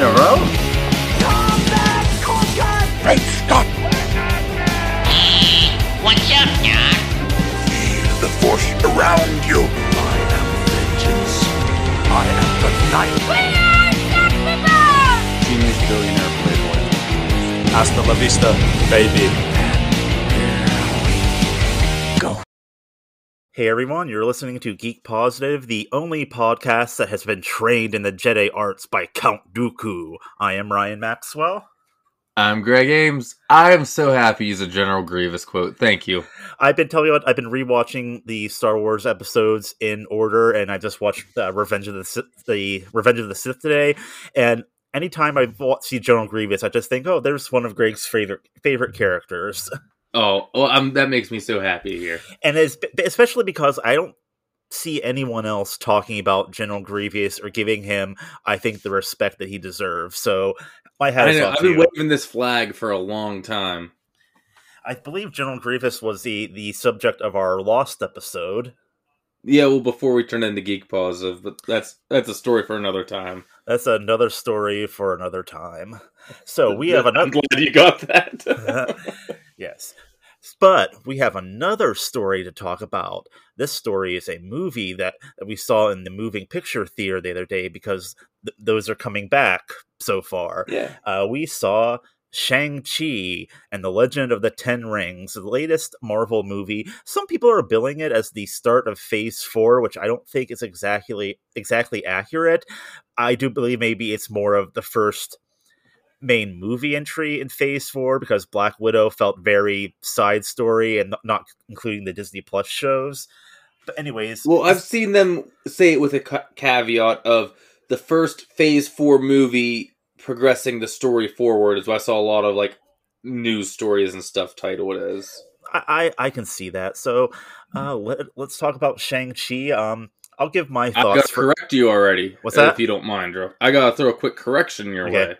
in a row? Great Scott! What's up, Doc? Feel the force around you. I am vengeance. I am the night. Teenage billionaire playboy. Hasta la vista, baby. Hey everyone, you're listening to Geek Positive, the only podcast that has been trained in the Jedi arts by Count Dooku. I am Ryan Maxwell. I'm Greg Ames. I am so happy he's a General Grievous quote. Thank you. I've been telling you what I've been rewatching the Star Wars episodes in order, and I just watched uh, Revenge of the Sith, the Revenge of the Sith today. And anytime I see General Grievous, I just think, oh, there's one of Greg's favorite favorite characters, Oh, well, um, that makes me so happy here. and it's, especially because I don't see anyone else talking about General Grievous or giving him, I think, the respect that he deserves. So my hat I know, off I've been you. waving this flag for a long time. I believe General Grievous was the the subject of our Lost episode. Yeah, well, before we turn into Geek Positive, but that's that's a story for another time. That's another story for another time. So we have I'm glad you got that. yes. But we have another story to talk about. This story is a movie that, that we saw in the moving picture theater the other day because th- those are coming back so far. yeah. Uh, we saw Shang-Chi and the Legend of the Ten Rings, the latest Marvel movie. Some people are billing it as the start of Phase 4, which I don't think is exactly exactly accurate. I do believe maybe it's more of the first main movie entry in Phase 4 because Black Widow felt very side story and not- not including the Disney Plus shows. But anyways, Well, I've seen them say it with a ca- caveat of the first Phase Four movie progressing the story forward. Is why I saw a lot of like news stories and stuff title it as. I, I I can see that. So uh, let, let's talk about Shang-Chi. Um, I'll give my thoughts. I gotta for correct you already. What's that? If you don't mind, Drew. I gotta throw a quick correction your Okay. way.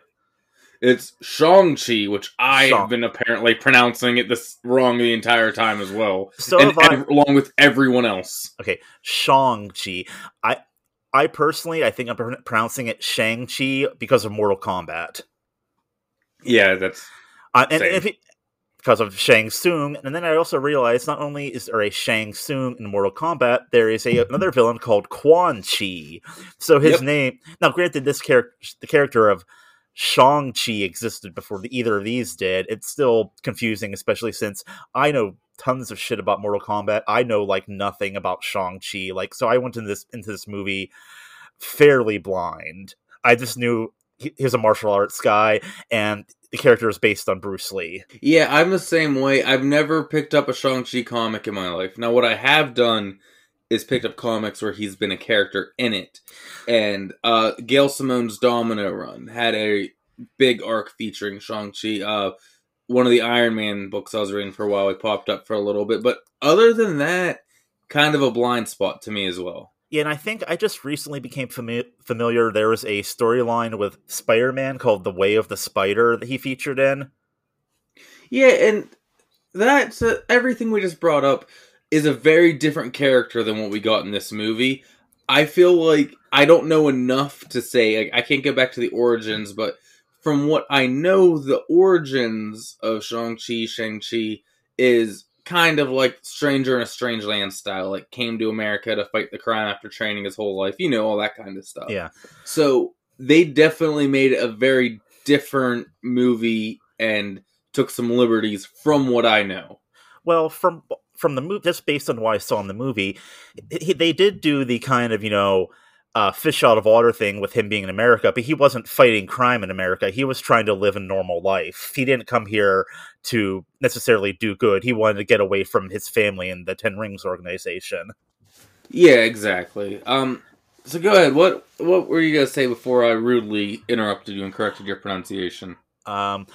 It's Shang-Chi, which I Shang. have been apparently pronouncing it this wrong the entire time as well. So and I. along with everyone else. Okay, Shang-Chi. I I personally I think I'm pr- pronouncing it Shang-Chi because of Mortal Kombat. Yeah, that's Uh, and if it, because of Shang Tsung, and then I also realized not only is there a Shang Tsung in Mortal Kombat, there is a another villain called Quan Chi. So his Yep. name now, granted, this character, the character of Shang Chi existed before the, either of these did. It's still confusing, especially since I know tons of shit about Mortal Kombat. I know like nothing about Shang Chi. Like, so I went into this into this movie fairly blind. I just knew he, he was a martial arts guy, and the character is based on Bruce Lee. Yeah, I'm the same way. I've never picked up a Shang-Chi comic in my life. Now, what I have done is picked up comics where he's been a character in it. And uh, Gail Simone's Domino Run had a big arc featuring Shang-Chi. Uh, one of the Iron Man books I was reading for a while, it popped up for a little bit. But other than that, kind of a blind spot to me as well. Yeah, and I think I just recently became fami- familiar. There was a storyline with Spider Man called The Way of the Spider that he featured in. Yeah, and that's uh, everything we just brought up is a very different character than what we got in this movie. I feel like I don't know enough to say. Like, I can't get back to the origins, but from what I know, the origins of Shang Chi, Shang Chi is kind of like Stranger in a Strange Land style. Like, came to America to fight the crime after training his whole life. You know all that kind of stuff. Yeah. So they definitely made a very different movie and took some liberties from what I know. Well, from from the movie, just based on what I saw in the movie, he, they did do the kind of you know uh, fish out of water thing with him being in America, but he wasn't fighting crime in America. He was trying to live a normal life. He didn't come here to necessarily do good. He wanted to get away from his family and the Ten Rings organization. Yeah, exactly. Um, so go ahead. What what were you gonna say before I rudely interrupted you and corrected your pronunciation? Um,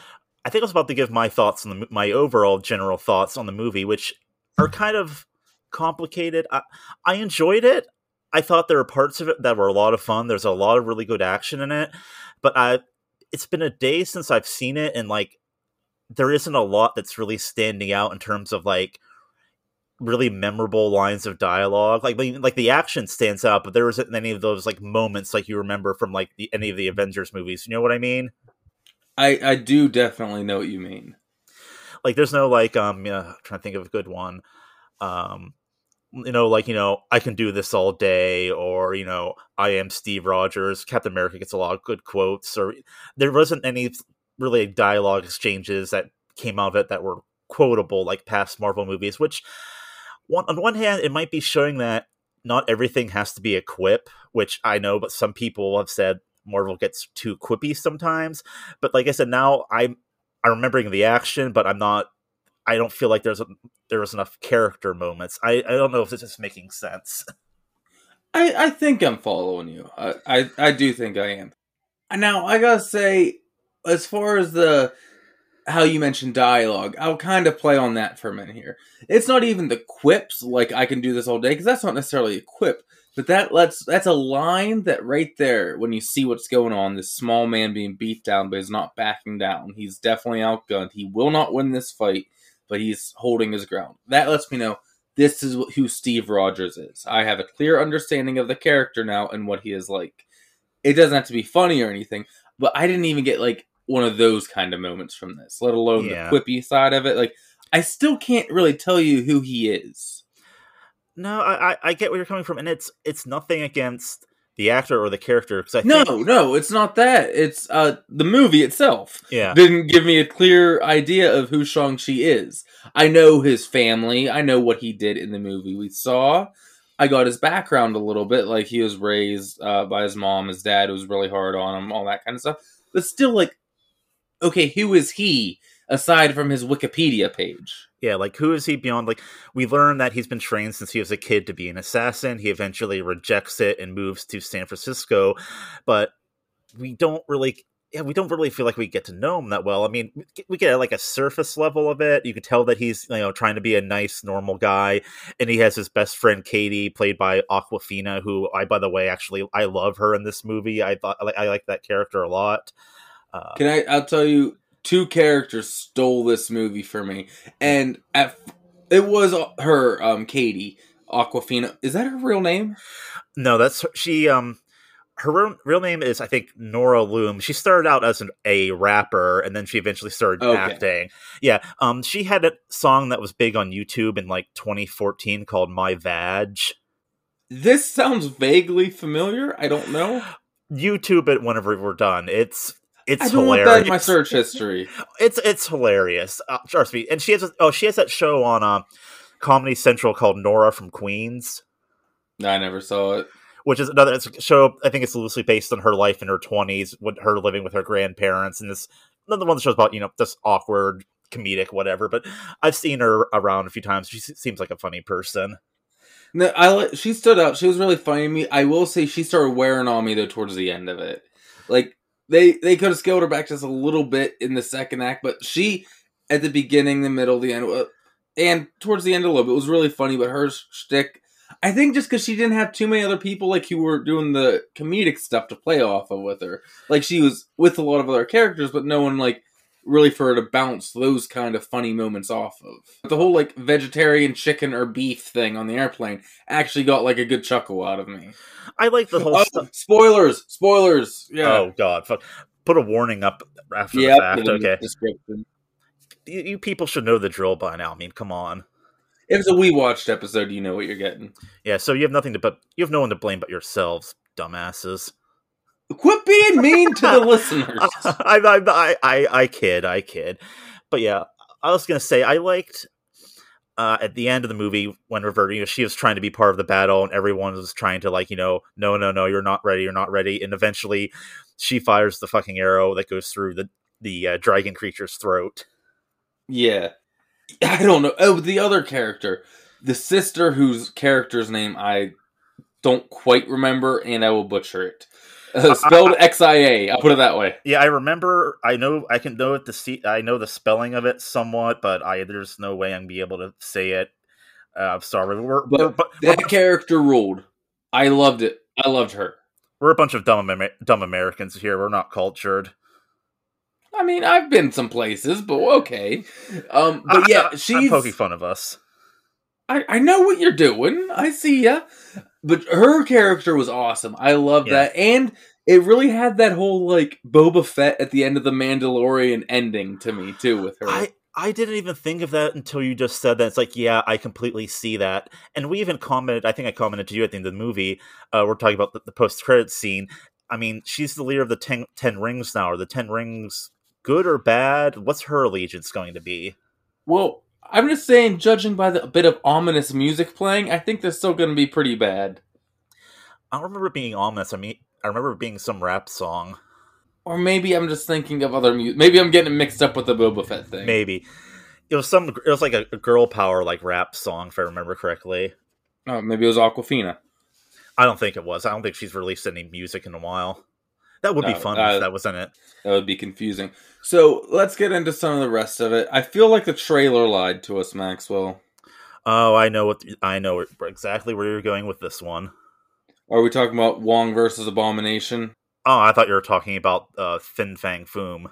I think I was about to give my thoughts on the my overall general thoughts on the movie, which are kind of complicated. I, I enjoyed it. I thought there were parts of it that were a lot of fun. There's a lot of really good action in it, but I it's been a day since I've seen it, and like there isn't a lot that's really standing out in terms of like really memorable lines of dialogue. Like like the action stands out, but there isn't any of those like moments like you remember from like the, any of the Avengers movies. You know what I mean? I I do definitely know what you mean. Like there's no like um yeah, I'm trying to think of a good one. Um you know, like, you know, I can do this all day, or, you know, I am Steve Rogers. Captain America gets a lot of good quotes, or there wasn't any really dialogue exchanges that came out of it that were quotable like past Marvel movies, which one, on one hand, it might be showing that not everything has to be a quip, which I know, but some people have said Marvel gets too quippy sometimes. But like I said, now I'm I'm remembering the action, but I'm not. I don't feel like there's a, there was enough character moments. I I don't know if this is making sense. I I think I'm following you. I I, I do think I am. Now I gotta say, as far as the how you mentioned dialogue, I'll kind of play on that for a minute here. It's not even the quips like I can do this all day because that's not necessarily a quip, but that lets that's a line that right there when you see what's going on, this small man being beat down but he's not backing down. He's definitely outgunned. He will not win this fight, but he's holding his ground. That lets me know this is who Steve Rogers is. I have a clear understanding of the character now and what he is like. It doesn't have to be funny or anything, but I didn't even get like one of those kind of moments from this, let alone Yeah. the quippy side of it. Like, I still can't really tell you who he is. No, I, I get where you're coming from, and it's it's nothing against the actor or the character because I No, think, no, it's not that. It's uh the movie itself yeah didn't give me a clear idea of who Shang-Chi is. I know his family, I know what he did in the movie we saw. I got his background a little bit, like he was raised uh, by his mom, his dad was really hard on him, all that kind of stuff. But still, like, okay, who is he aside from his Wikipedia page? yeah like who is he beyond like we learn that he's been trained since he was a kid to be an assassin. He eventually rejects it and moves to san francisco. But we don't really yeah we don't really feel like we get to know him that well. I mean we get- like a surface level of it. You can tell that he's you know trying to be a nice normal guy. And he has his best friend katie played by Awkwafina who i by the way actually i love her in this movie. I thought I like that character a lot uh, Can I? I'll tell you, two characters stole this movie for me, and at it was her, um, Katie Awkwafina. Is that her real name? No, that's she. Um, her real, name is I think Nora Lum. She started out as an, a rapper, and then she eventually started Okay. acting. Yeah. Um, she had a song that was big on YouTube in like 2014 called "My Vag." This sounds vaguely familiar. I don't know. YouTube it whenever we're done. It's it's I hilarious. want that in my search history. It's it's hilarious. Uh, trust me. And she has a, oh she has that show on uh, Comedy Central called Nora from Queens. No, I never saw it. which is another it's a show. I think it's loosely based on her life in her twenties, with her living with her grandparents, and this another one that shows about you know this awkward, comedic, whatever. But I've seen her around a few times. She seems like a funny person. No, I she stood out. She was really funny to me. I will say she started wearing on me though towards the end of it. Like they they could have scaled her back just a little bit in the second act, but she at the beginning, the middle, the end, uh, and towards the end a little bit was really funny. But her shtick, I think, just because she didn't have too many other people like who were doing the comedic stuff to play off of with her. Like she was with a lot of other characters, but no one like really for her to bounce those kind of funny moments off of. But The whole like vegetarian chicken or beef thing on the airplane actually got like a good chuckle out of me. I like the whole Oh, spoilers! Spoilers! Yeah. Oh God, fuck. Put a warning up after yeah. the fact. Okay, Description. you, you people should know the drill by now. I mean, come on. If it's a we watched episode, you know what you're getting. Yeah, so you have nothing to but you have no one to blame but yourselves, dumbasses. Quit being mean to the listeners. I, I, I, I, I kid, I kid. But yeah, I was gonna say I liked uh, at the end of the movie when River, you know, she was trying to be part of the battle, and everyone was trying to like, you know, no, no, no, you're not ready, you're not ready, and eventually she fires the fucking arrow that goes through the the uh, dragon creature's throat. Yeah. I don't know. Oh, the other character. The sister whose character's name I don't quite remember and I will butcher it. Uh, spelled X I A. I'll put it that way. Yeah, I remember. I know. I can know it. The see. I know the spelling of it somewhat, but I there's no way I'm gonna be able to say it. Uh, I'm sorry. We're, But we're, bu- we're, That character ruled. I loved it. I loved her. we're a bunch of dumb Amer- dumb Americans here. We're not cultured. I mean, I've been some places, but okay. Um, but yeah, she's I'm poking fun of us. I, I know what you're doing. I see ya. But her character was awesome. I love Yeah. that. And it really had that whole like Boba Fett at the end of the Mandalorian ending to me too with her. I I didn't even think of that until you just said that. It's like, yeah, I completely see that. And we even commented. I think I commented to you at the end of the movie. Uh, we're talking about the, the post credit scene. I mean, she's the leader of the ten, 10 rings now. Are the ten rings good or bad? What's her allegiance going to be? well, I'm just saying, judging by the bit of ominous music playing, I think they're still going to be pretty bad. I don't remember being ominous. I mean, I remember being some rap song. Or maybe I'm just thinking of other music. Maybe I'm getting mixed up with the Boba Fett thing. Maybe it was some. It was like a, a girl power like rap song, if I remember correctly. Oh, maybe it was Awkwafina. I don't think it was. I don't think she's released any music in a while. That would be fun uh, if that was in it. That would be confusing. So let's get into some of the rest of it. I feel like the trailer lied to us, Maxwell. Oh, I know what I know exactly where you're going with this one. Are we talking about Wong versus Abomination? Oh, I thought you were talking about uh, Fin Fang Foom.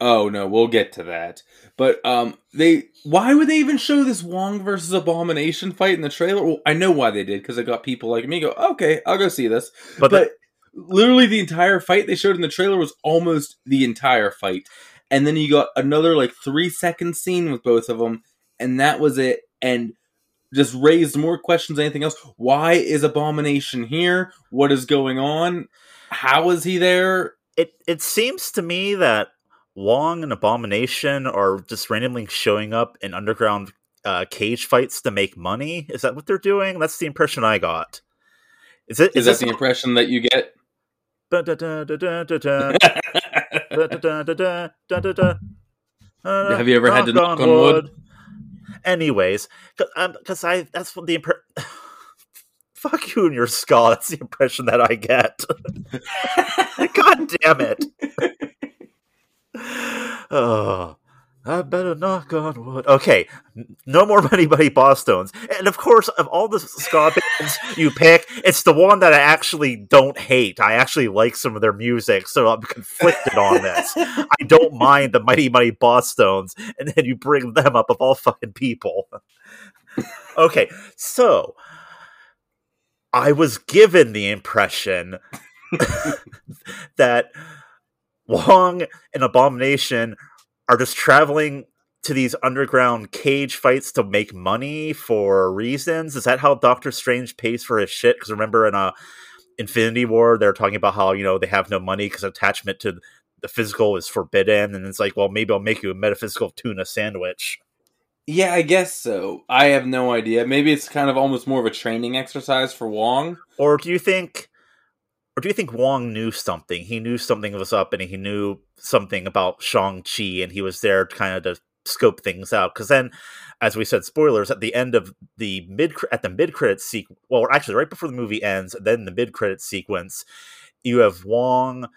Oh no, we'll get to that. But um, they why would they even show this Wong versus Abomination fight in the trailer? Well, I know why they did because I got people like me go, okay, I'll go see this. But, But, the- literally, the entire fight they showed in the trailer was almost the entire fight, and then you got another like three second scene with both of them, and that was it. And just raised more questions than anything else. Why is Abomination here? What is going on? How is he there? it it seems to me that Wong and Abomination are just randomly showing up in underground uh, cage fights to make money. Is that what they're doing? That's the impression I got. Is it? Is this that the impression that you get? Have you ever had to knock on wood? Anyways, because um, I that's what the impre- fuck you and your skull. That's the impression that I get. God damn it! oh, I better knock on wood. Okay, no more Mighty Mighty Bosstones. And of course, of all the ska bands you pick, it's the one that I actually don't hate. I actually like some of their music, so I'm conflicted on this. I don't mind the Mighty Mighty Bosstones, and then you bring them up of all fucking people. okay, so I was given the impression that Wong and Abomination are just traveling to these underground cage fights to make money for reasons. Is that how Doctor Strange pays for his shit? Because remember in uh, Infinity War, they're talking about how you know they have no money because attachment to the physical is forbidden, and it's like, well, maybe I'll make you a metaphysical tuna sandwich. Yeah, I guess so. I have no idea. Maybe it's kind of almost more of a training exercise for Wong. Or do you think, or do you think Wong knew something? He knew something was up, and he knew something about Shang Chi, and he was there kind of to scope things out. Because then, as we said, spoilers at the end of the mid at the mid credit sequence. Well, actually, right before the movie ends, then the mid credit sequence, you have Wong.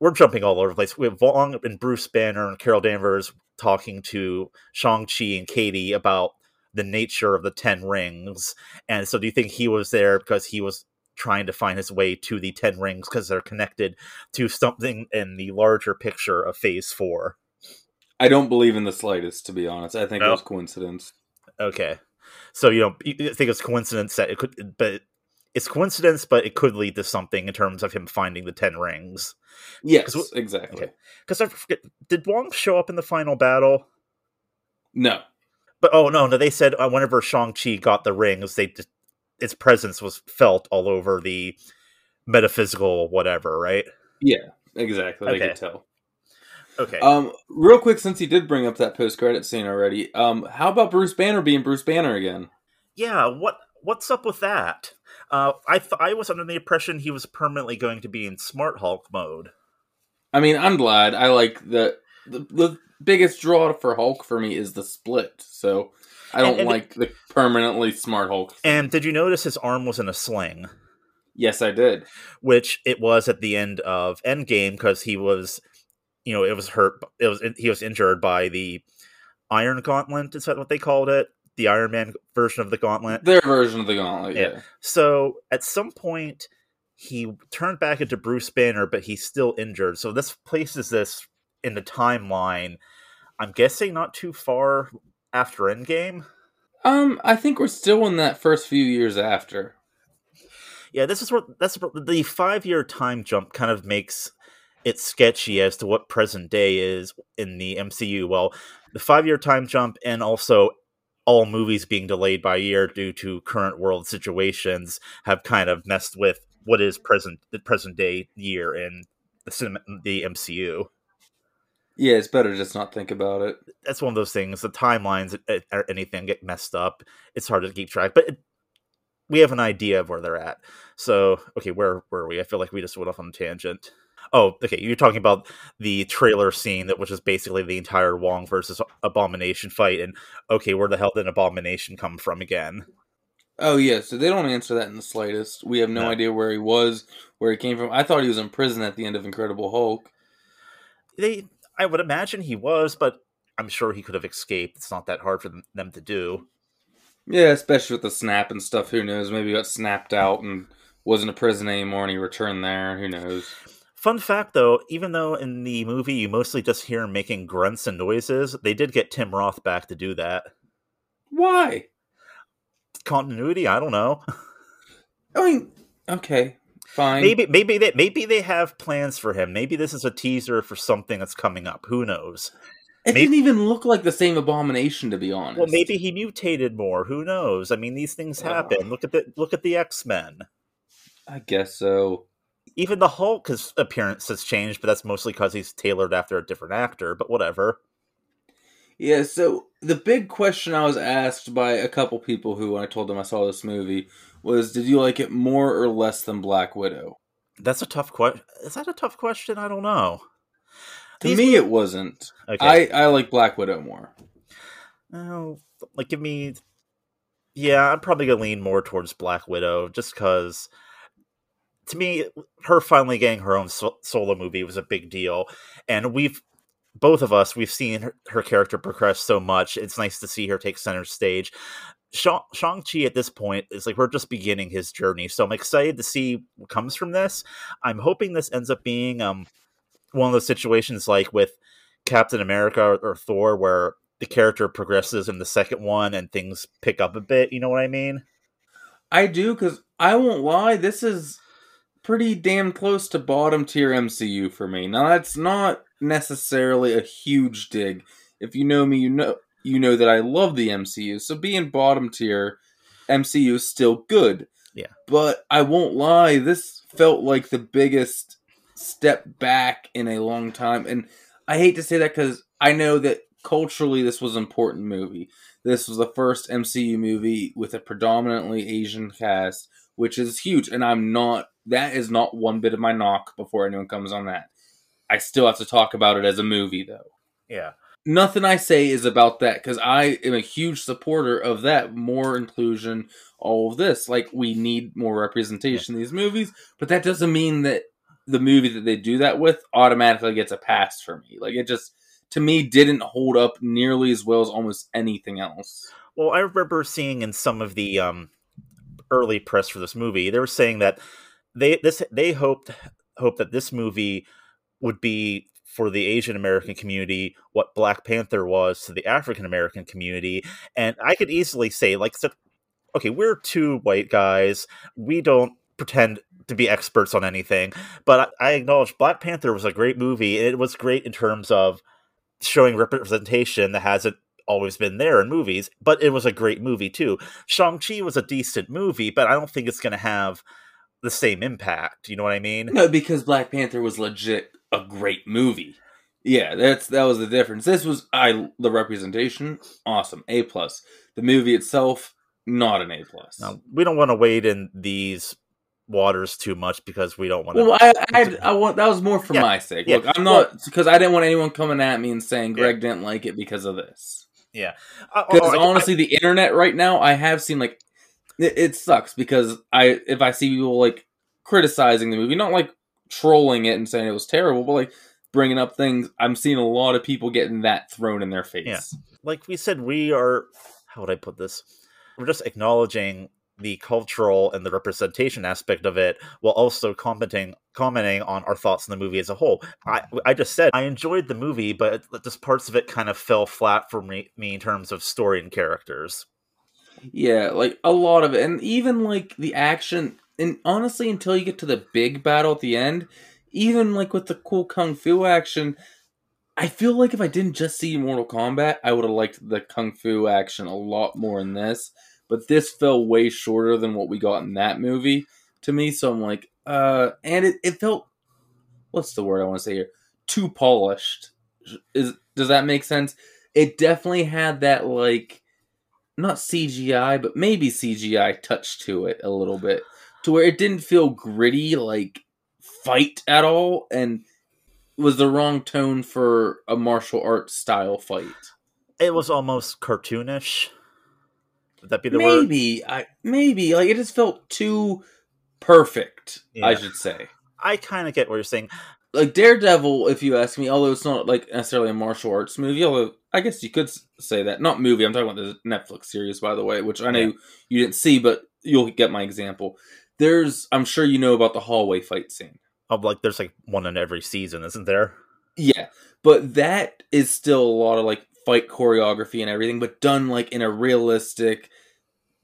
We're jumping all over the place. We have Wong and Bruce Banner and Carol Danvers talking to Shang Chi and Katie about the nature of the Ten Rings. And so, do you think he was there because he was trying to find his way to the Ten Rings because they're connected to something in the larger picture of Phase Four? I don't believe in the slightest, to be honest. I think it was coincidence. Okay, so you know, you think it's coincidence that it could, but it's coincidence, but it could lead to something in terms of him finding the Ten Rings. Yes, 'Cause exactly. okay. Because I forget, did Wong show up in the final battle? No. But oh no, no, they said uh, whenever Shang Chi got the rings, they its presence was felt all over the metaphysical whatever, right? Yeah, exactly. I Okay. could tell. Okay. Um, real quick, since he did bring up that post-credit scene already, um, how about Bruce Banner being Bruce Banner again? yeah, what what's up with that? Uh, I th- I was under the impression he was permanently going to be in Smart Hulk mode. I mean, I'm glad. I like the the, the biggest draw for Hulk for me is the split. So I don't And- and like the permanently smart Hulk. And did you notice his arm was in a sling? yes, I did. Which it was at the end of Endgame because he was, you know, it was hurt. It was he was injured by the Iron Gauntlet. Is that what they called it? The Iron Man version of the Gauntlet. Their version of the gauntlet. Yeah. Yeah. So at some point, he turned back into Bruce Banner, but he's still injured. So this places this in the timeline. I'm guessing not too far after Endgame. Um, I think we're still in that first few years after. Yeah, this is what that's the five year time jump kind of makes it sketchy as to what present day is in the MCU. Well, the five year time jump and also all movies being delayed by a year due to current world situations have kind of messed with what is present the present day year in the cinema, the MCU. Yeah, it's better just not think about it. That's one of those things. The timelines uh, or anything get messed up. It's hard to keep track, but it, we have an idea of where they're at. So, okay, where were we? I feel like we just went off on a tangent. Oh, okay. You're talking about the trailer scene that which is basically the entire Wong versus Abomination fight, and okay, where the hell did Abomination come from again? Oh yeah, so they don't answer that in the slightest. We have no, No. idea where he was, where he came from. I thought he was in prison at the end of Incredible Hulk. They, I would imagine he was, but I'm sure he could have escaped. It's not that hard for them, them to do. Yeah, especially with the snap and stuff. Who knows? Maybe he got snapped out and wasn't a prison anymore, and he returned there. Who knows? Fun fact though, even though in the movie you mostly just hear him making grunts and noises, they did get Tim Roth back to do that. Why? Continuity, I don't know. I mean, okay, fine. maybe maybe they maybe they have plans for him. Maybe this is a teaser for something that's coming up. Who knows? it maybe- didn't even look like the same abomination, to be honest. Well, maybe he mutated more. Who knows? I mean, these things happen. Look at the look at the X Men. I guess so. Even the Hulk's appearance has changed, but that's mostly because he's tailored after a different actor. But whatever. Yeah, so the big question I was asked by a couple people who, when I told them I saw this movie, was did you like it more or less than Black Widow? That's a tough question. Is that a tough question? I don't know. To These me, it wasn't. Okay. I, I like Black Widow more. Oh, like give me. Yeah, I'm probably gonna lean more towards Black Widow, just because. To me, her finally getting her own so- solo movie was a big deal, and we've both of us we've seen her, her character progress so much. It's nice to see her take center stage. Shang Chi at this point is like we're just beginning his journey, so I'm excited to see what comes from this. I'm hoping this ends up being um one of those situations like with Captain America or, or Thor, where the character progresses in the second one and things pick up a bit. You know what I mean? I do, because I won't lie, this is pretty damn close to bottom tier MCU for me. Now, that's not necessarily a huge dig. If you know me, you know you know that I love the MCU. So being bottom tier, MCU is still good. Yeah. But I won't lie, this felt like the biggest step back in a long time. And I hate to say that because I know that culturally this was an important movie. This was the first MCU movie with a predominantly Asian cast, which is huge. And I'm not, that is not one bit of my knock before anyone comes on that. I still have to talk about it as a movie, though. Yeah. Nothing I say is about that because I am a huge supporter of that. More inclusion, all of this. Like, we need more representation in these movies, but that doesn't mean that the movie that they do that with automatically gets a pass for me. Like, it just, to me, didn't hold up nearly as well as almost anything else. Well, I remember seeing in some of the um, early press for this movie, they were saying that they this they hoped hoped that this movie would be for the Asian American community what Black Panther was to the African American community, and I could easily say like, okay, we're two white guys, we don't pretend to be experts on anything, but I, I acknowledge Black Panther was a great movie. and It was great in terms of showing representation that hasn't always been there in movies, but it was a great movie too. Shang-Chi was a decent movie, but I don't think it's going to have the same impact. You know what I mean? No, because Black Panther was legit a great movie. Yeah, that's that was the difference. This was I the representation awesome, A plus. The movie itself not an A plus. Now, we don't want to wade in these waters too much because we don't want to. Well, I, I, I want that was more for Yeah, my sake. yeah. Look, I'm not because I didn't want anyone coming at me and saying Greg didn't like it because of this. Yeah, Uh, Because oh, I- honestly, the internet right now, I have seen like it, it sucks because I if I see people like criticizing the movie, not like trolling it and saying it was terrible, but like bringing up things, I'm seeing a lot of people getting that thrown in their face. Yeah. like we said, we are. How would I put this? We're just acknowledging the cultural and the representation aspect of it, while also commenting commenting on our thoughts on the movie as a whole. I hmm. I just said I enjoyed the movie, but just parts of it kind of fell flat for me, me in terms of story and characters. Yeah, like a lot of it, and even like the action. And honestly, until you get to the big battle at the end, even like with the cool kung fu action, I feel like if I didn't just see Mortal Kombat, I would have liked the kung fu action a lot more in this. But this fell way shorter than what we got in that movie to me. So I'm like, uh, and it, it felt, what's the word I want to say here? Too polished. Is does that make sense? It definitely had that like, not CGI, but maybe CGI touch to it a little bit, to where it didn't feel gritty like fight at all, and was the wrong tone for a martial arts style fight. It was almost cartoonish. Would that be the word? maybe I maybe like it just felt too perfect. I should say. I kind of get what you're saying. Like Daredevil, if you ask me, although it's not like necessarily a martial arts movie, although I guess you could say that. Not movie. I'm talking about the Netflix series, by the way, which I know Yeah. you didn't see, but you'll get my example. There's, I'm sure you know about the hallway fight scene. Of like, there's like one in every season, isn't there? Yeah, but that is still a lot of like fight choreography and everything, but done like in a realistic,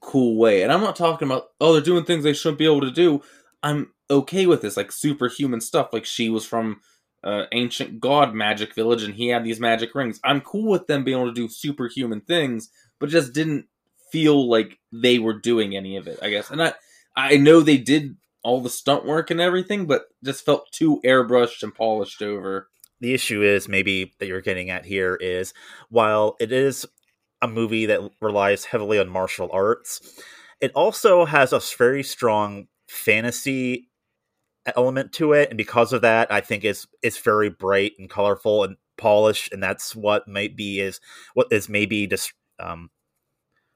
cool way. And I'm not talking about oh they're doing things they shouldn't be able to do. I'm okay with this like superhuman stuff. Like she was from uh, ancient god magic village and he had these magic rings. I'm cool with them being able to do superhuman things, but just didn't feel like they were doing any of it. I guess, and I I know they did all the stunt work and everything, but just felt too airbrushed and polished over. The issue is maybe that you're getting at here is while it is a movie that relies heavily on martial arts, it also has a very strong fantasy element to it, and because of that, I think it's it's very bright and colorful and polished, and that's what might be is what is maybe just um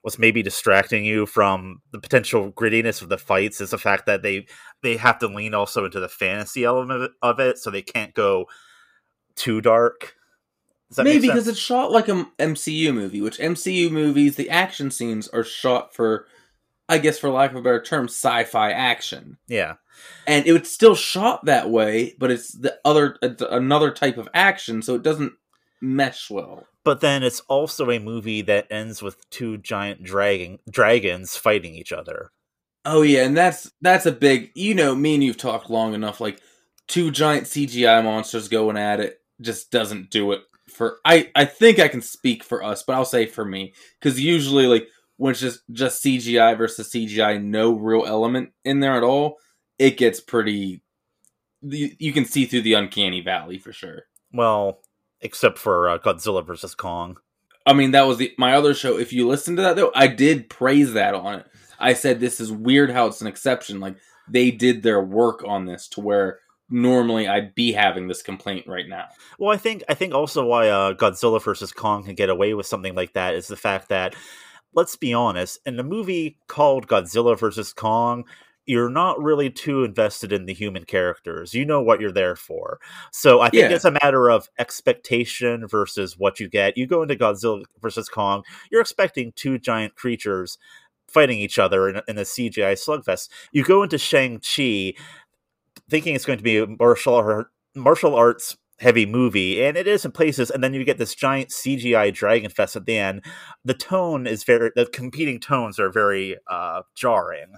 what's maybe distracting you from the potential grittiness of the fights is the fact that they they have to lean also into the fantasy element of it so they can't go too dark. Maybe because it's shot like a MCU movie, which MCU movies, the action scenes are shot for, I guess, for lack of a better term, sci-fi action, yeah, and it was still shot that way, but it's the other another type of action, so it doesn't mesh well. but then it's also a movie that ends with two giant dragon dragons fighting each other. Oh yeah, and that's that's a big. You know, me and you've talked long enough. Like two giant CGI monsters going at it just doesn't do it for. I I think I can speak for us, but I'll say for me because usually like when it's just just CGI versus CGI, no real element in there at all, it gets pretty. You, you can see through the uncanny valley for sure. Well, except for uh, Godzilla versus Kong. I mean, that was the my other show. If you listen to that though, I did praise that on it. I said this is weird how it's an exception. Like they did their work on this to where normally I'd be having this complaint right now. Well, I think I think also why uh, Godzilla versus Kong can get away with something like that is the fact that, let's be honest, in a movie called Godzilla versus Kong, you're not really too invested in the human characters. You know what you're there for. So I think Yeah. it's a matter of expectation versus what you get. You go into Godzilla versus Kong, you're expecting two giant creatures fighting each other in, in a CGI slugfest. You go into Shang Chi thinking it's going to be a martial art, martial arts heavy movie, and it is in places. And then you get this giant CGI dragon fest at the end. The tone is very the competing tones are very uh, jarring.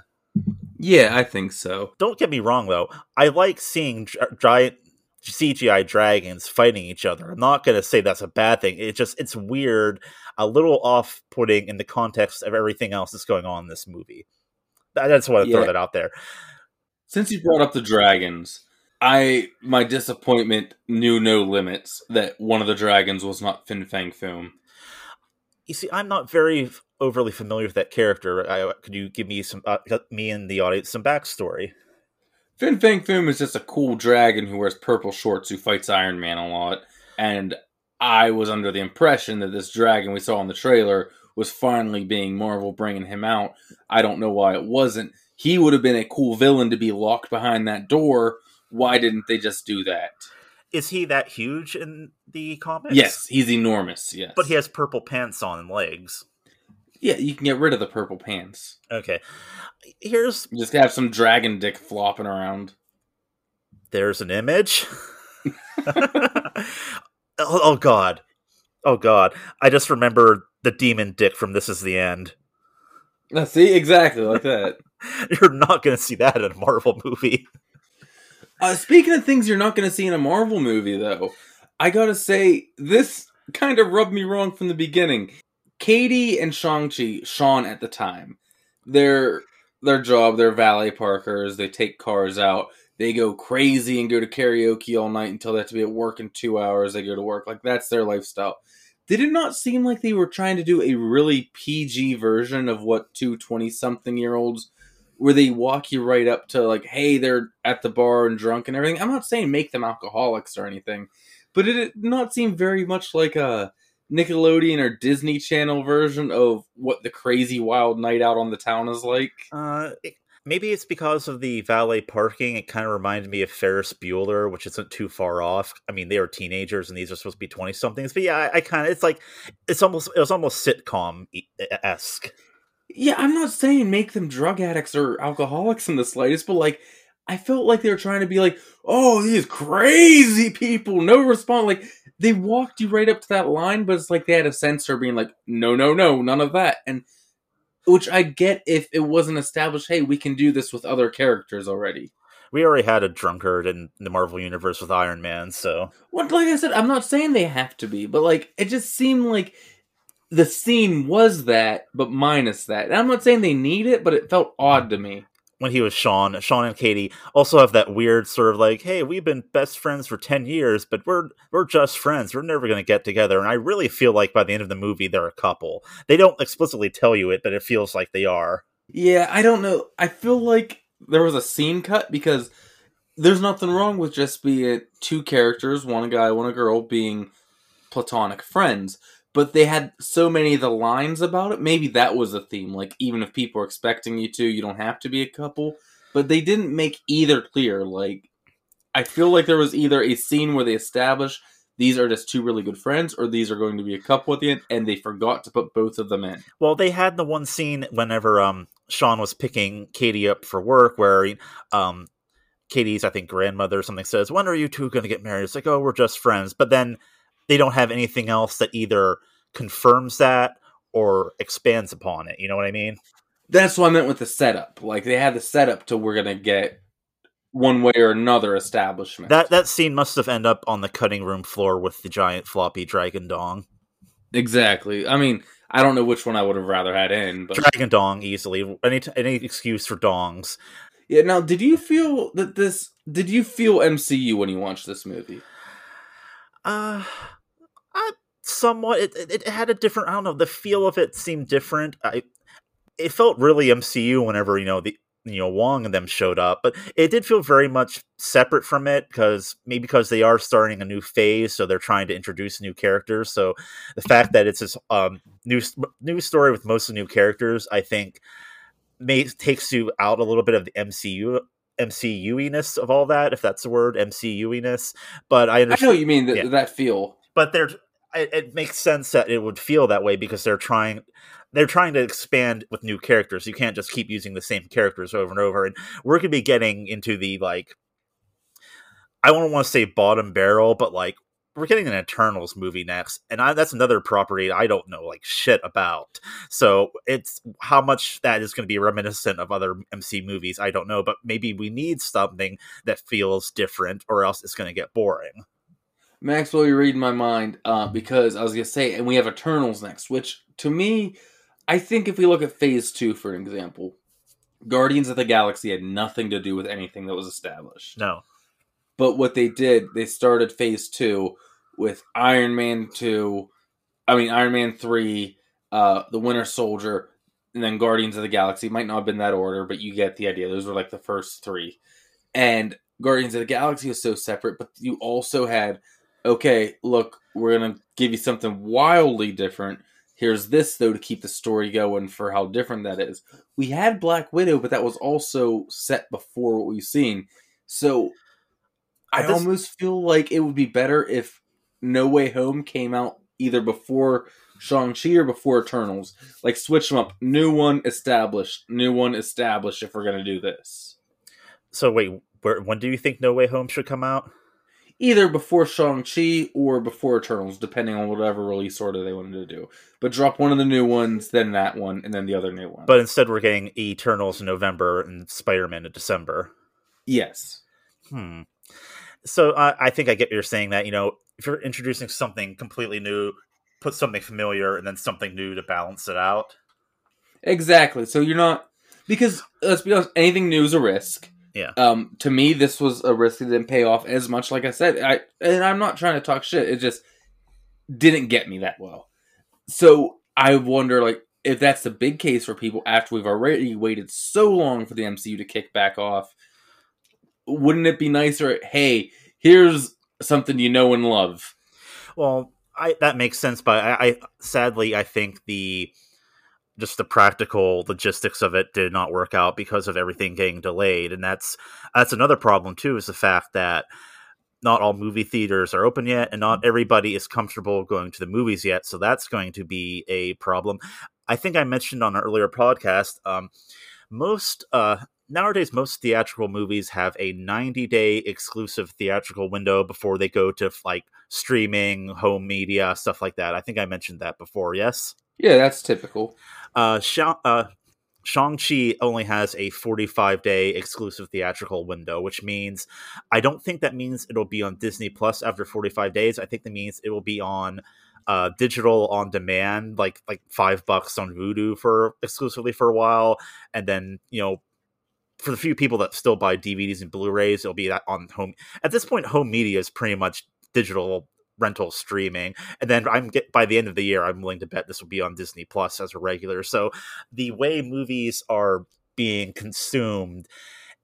Yeah, I think so. Don't get me wrong though, I like seeing gi- giant CGI dragons fighting each other. I'm not going to say that's a bad thing. It just it's weird, a little off-putting in the context of everything else that's going on in this movie. I just want to throw that out there. Since you brought up the dragons, I my disappointment knew no limits that one of the dragons was not Fin Fang Foom. You see, I'm not very overly familiar with that character. I, could you give me some, uh, me and the audience, some backstory? Fin Fang Foom is just a cool dragon who wears purple shorts who fights Iron Man a lot. And I was under the impression that this dragon we saw in the trailer was finally being Marvel bringing him out. I don't know why it wasn't. He would have been a cool villain to be locked behind that door. Why didn't they just do that? Is he that huge in the comics? Yes, he's enormous. Yes, but he has purple pants on and legs. yeah. You can get rid of the purple pants. Okay, here's Just have some dragon dick flopping around. there's an image. oh, oh God, oh God! I just remember the demon dick from This Is the End. Uh, see, exactly like that. You're not going to see that in a Marvel movie. Uh, speaking of things you're not going to see in a Marvel movie, though, I gotta say this kind of rubbed me wrong from the beginning. Katie and Shang-Chi, Sean at the time, their their job, they're valet parkers. They take cars out. They go crazy and go to karaoke all night until they have to be at work in two hours. They go to work like that's their lifestyle. Did it not seem like they were trying to do a really PG version of what two 20 something year olds where they walk you right up to like, hey, they're at the bar and drunk and everything. I'm not saying make them alcoholics or anything, but it did not seem very much like a Nickelodeon or Disney Channel version of what the crazy wild night out on the town is like. Uh, maybe it's because of the valet parking. It kind of reminded me of Ferris Bueller, which isn't too far off. I mean, they are teenagers and these are supposed to be twenty somethings, but yeah, I, I kind of it's like it's almost it was almost sitcom esque. Yeah, I'm not saying make them drug addicts or alcoholics in the slightest, but like I felt like they were trying to be like, oh, these crazy people, no response. Like they walked you right up to that line, but it's like they had a censor being like, no, no, no, none of that. And which I get if it wasn't established, hey, we can do this with other characters already. We already had a drunkard in the Marvel universe with Iron Man, so What like I said, I'm not saying they have to be, but like it just seemed like the scene was that, but minus that. And I'm not saying they need it, but it felt odd to me. when he was Sean, Sean and Katie also have that weird sort of like, hey, we've been best friends for ten years, but we're we're just friends. We're never gonna get together. And I really feel like by the end of the movie they're a couple. They don't explicitly tell you it, but it feels like they are. Yeah, I don't know. I feel like there was a scene cut because there's nothing wrong with just being two characters, one guy, one girl, being platonic friends. But they had so many of the lines about it. Maybe that was a theme. Like, even if people are expecting you to, you don't have to be a couple. But they didn't make either clear. Like, I feel like there was either a scene where they established these are just two really good friends, or these are going to be a couple at the end, and they forgot to put both of them in. Well, they had the one scene whenever um Sean was picking Katie up for work, where um Katie's I think grandmother or something says, "When are you two going to get married?" It's like, "Oh, we're just friends," but then they don't have anything else that either confirms that or expands upon it. You know what I mean? That's what I meant with the setup. Like they had the setup to we're gonna get one way or another establishment. That that scene must have ended up on the cutting room floor with the giant floppy dragon dong. exactly. I mean, I don't know which one I would have rather had in, but Dragon dong easily. Any any excuse for dongs. yeah. Now, did you feel that this? Did you feel MCU when you watched this movie? Uh, somewhat. It, it it had a different. I don't know. The feel of it seemed different. I it felt really MCU whenever you know the you know Wong and them showed up, but it did feel very much separate from it because maybe because they are starting a new phase, so they're trying to introduce new characters. So the fact that it's this um new new story with mostly new characters, I think, may takes you out a little bit of the MCU. MCU-iness of all that, if that's the word, MCU-iness. But I I understand know what you mean that Yeah. that feel. but they're it, it makes sense that it would feel that way because they're trying they're trying to expand with new characters. You can't just keep using the same characters over and over. And we're going to be getting into the like i don't want to say bottom barrel but like we're getting an eternals movie next and I, that's another property i don't know like shit about. So it's how much that is going to be reminiscent of other mc movies i don't know but maybe we need something that feels different or else it's going to get boring Maxwell, you're reading my mind uh, because I was gonna say, and we have Eternals next, which to me, I think if we look at Phase Two for example, Guardians of the Galaxy had nothing to do with anything that was established. no But what they did, they started Phase Two with Iron Man Two, I mean Iron Man Three, uh, the Winter Soldier, and then Guardians of the Galaxy. Might not have been that order, but you get the idea. Those were like the first three, and Guardians of the Galaxy was so separate. But you also had okay, look, we're gonna give you something wildly different. Here's this though to keep the story going for how different that is. We had Black Widow, but that was also set before what we've seen. So I this- almost feel like it would be better if No Way Home came out either before Shang-Chi or before Eternals. Like switch them up. New one established. New one established if we're gonna do this. So wait, where, when do you think No Way Home should come out? Either before Shang-Chi or before Eternals, depending on whatever release order they wanted to do. But drop one of the new ones, then that one, and then the other new one. But instead, we're getting Eternals in November and Spider Man in December. yes. Hmm. So uh, I think I get what you're saying that you know if you're introducing something completely new, put something familiar and then something new to balance it out. Exactly. So you're not because let's be honest, anything new is a risk. Yeah. Um. To me, this was a risk that didn't pay off as much. Like I said, I and I'm not trying to talk shit. It just didn't get me that well. So I wonder, like, if that's the big case for people after we've already waited so long for the MCU to kick back off. Wouldn't it be nicer? Hey, here's something you know and love. Well, I that makes sense, but I, I sadly I think the just the practical logistics of it did not work out because of everything getting delayed, and that's that's another problem too. Is the fact that not all movie theaters are open yet, and not everybody is comfortable going to the movies yet. So that's going to be a problem. I think I mentioned on an earlier podcast. Um, most uh, nowadays, most theatrical movies have a 90 day exclusive theatrical window before they go to like streaming, home media, stuff like that. I think I mentioned that before. Yes. Yeah, that's typical. Uh, uh, Shang-Chi only has a 45 day exclusive theatrical window, which means I don't think that means it'll be on Disney Plus after 45 days. I think that means it will be on uh, digital on demand, like like five bucks on Vudu for exclusively for a while, and then you know for the few people that still buy DVDs and Blu-rays, it'll be that on home. At this point, home media is pretty much digital rental streaming and then i'm get by the end of the year i'm willing to bet this will be on disney plus as a regular. So the way movies are being consumed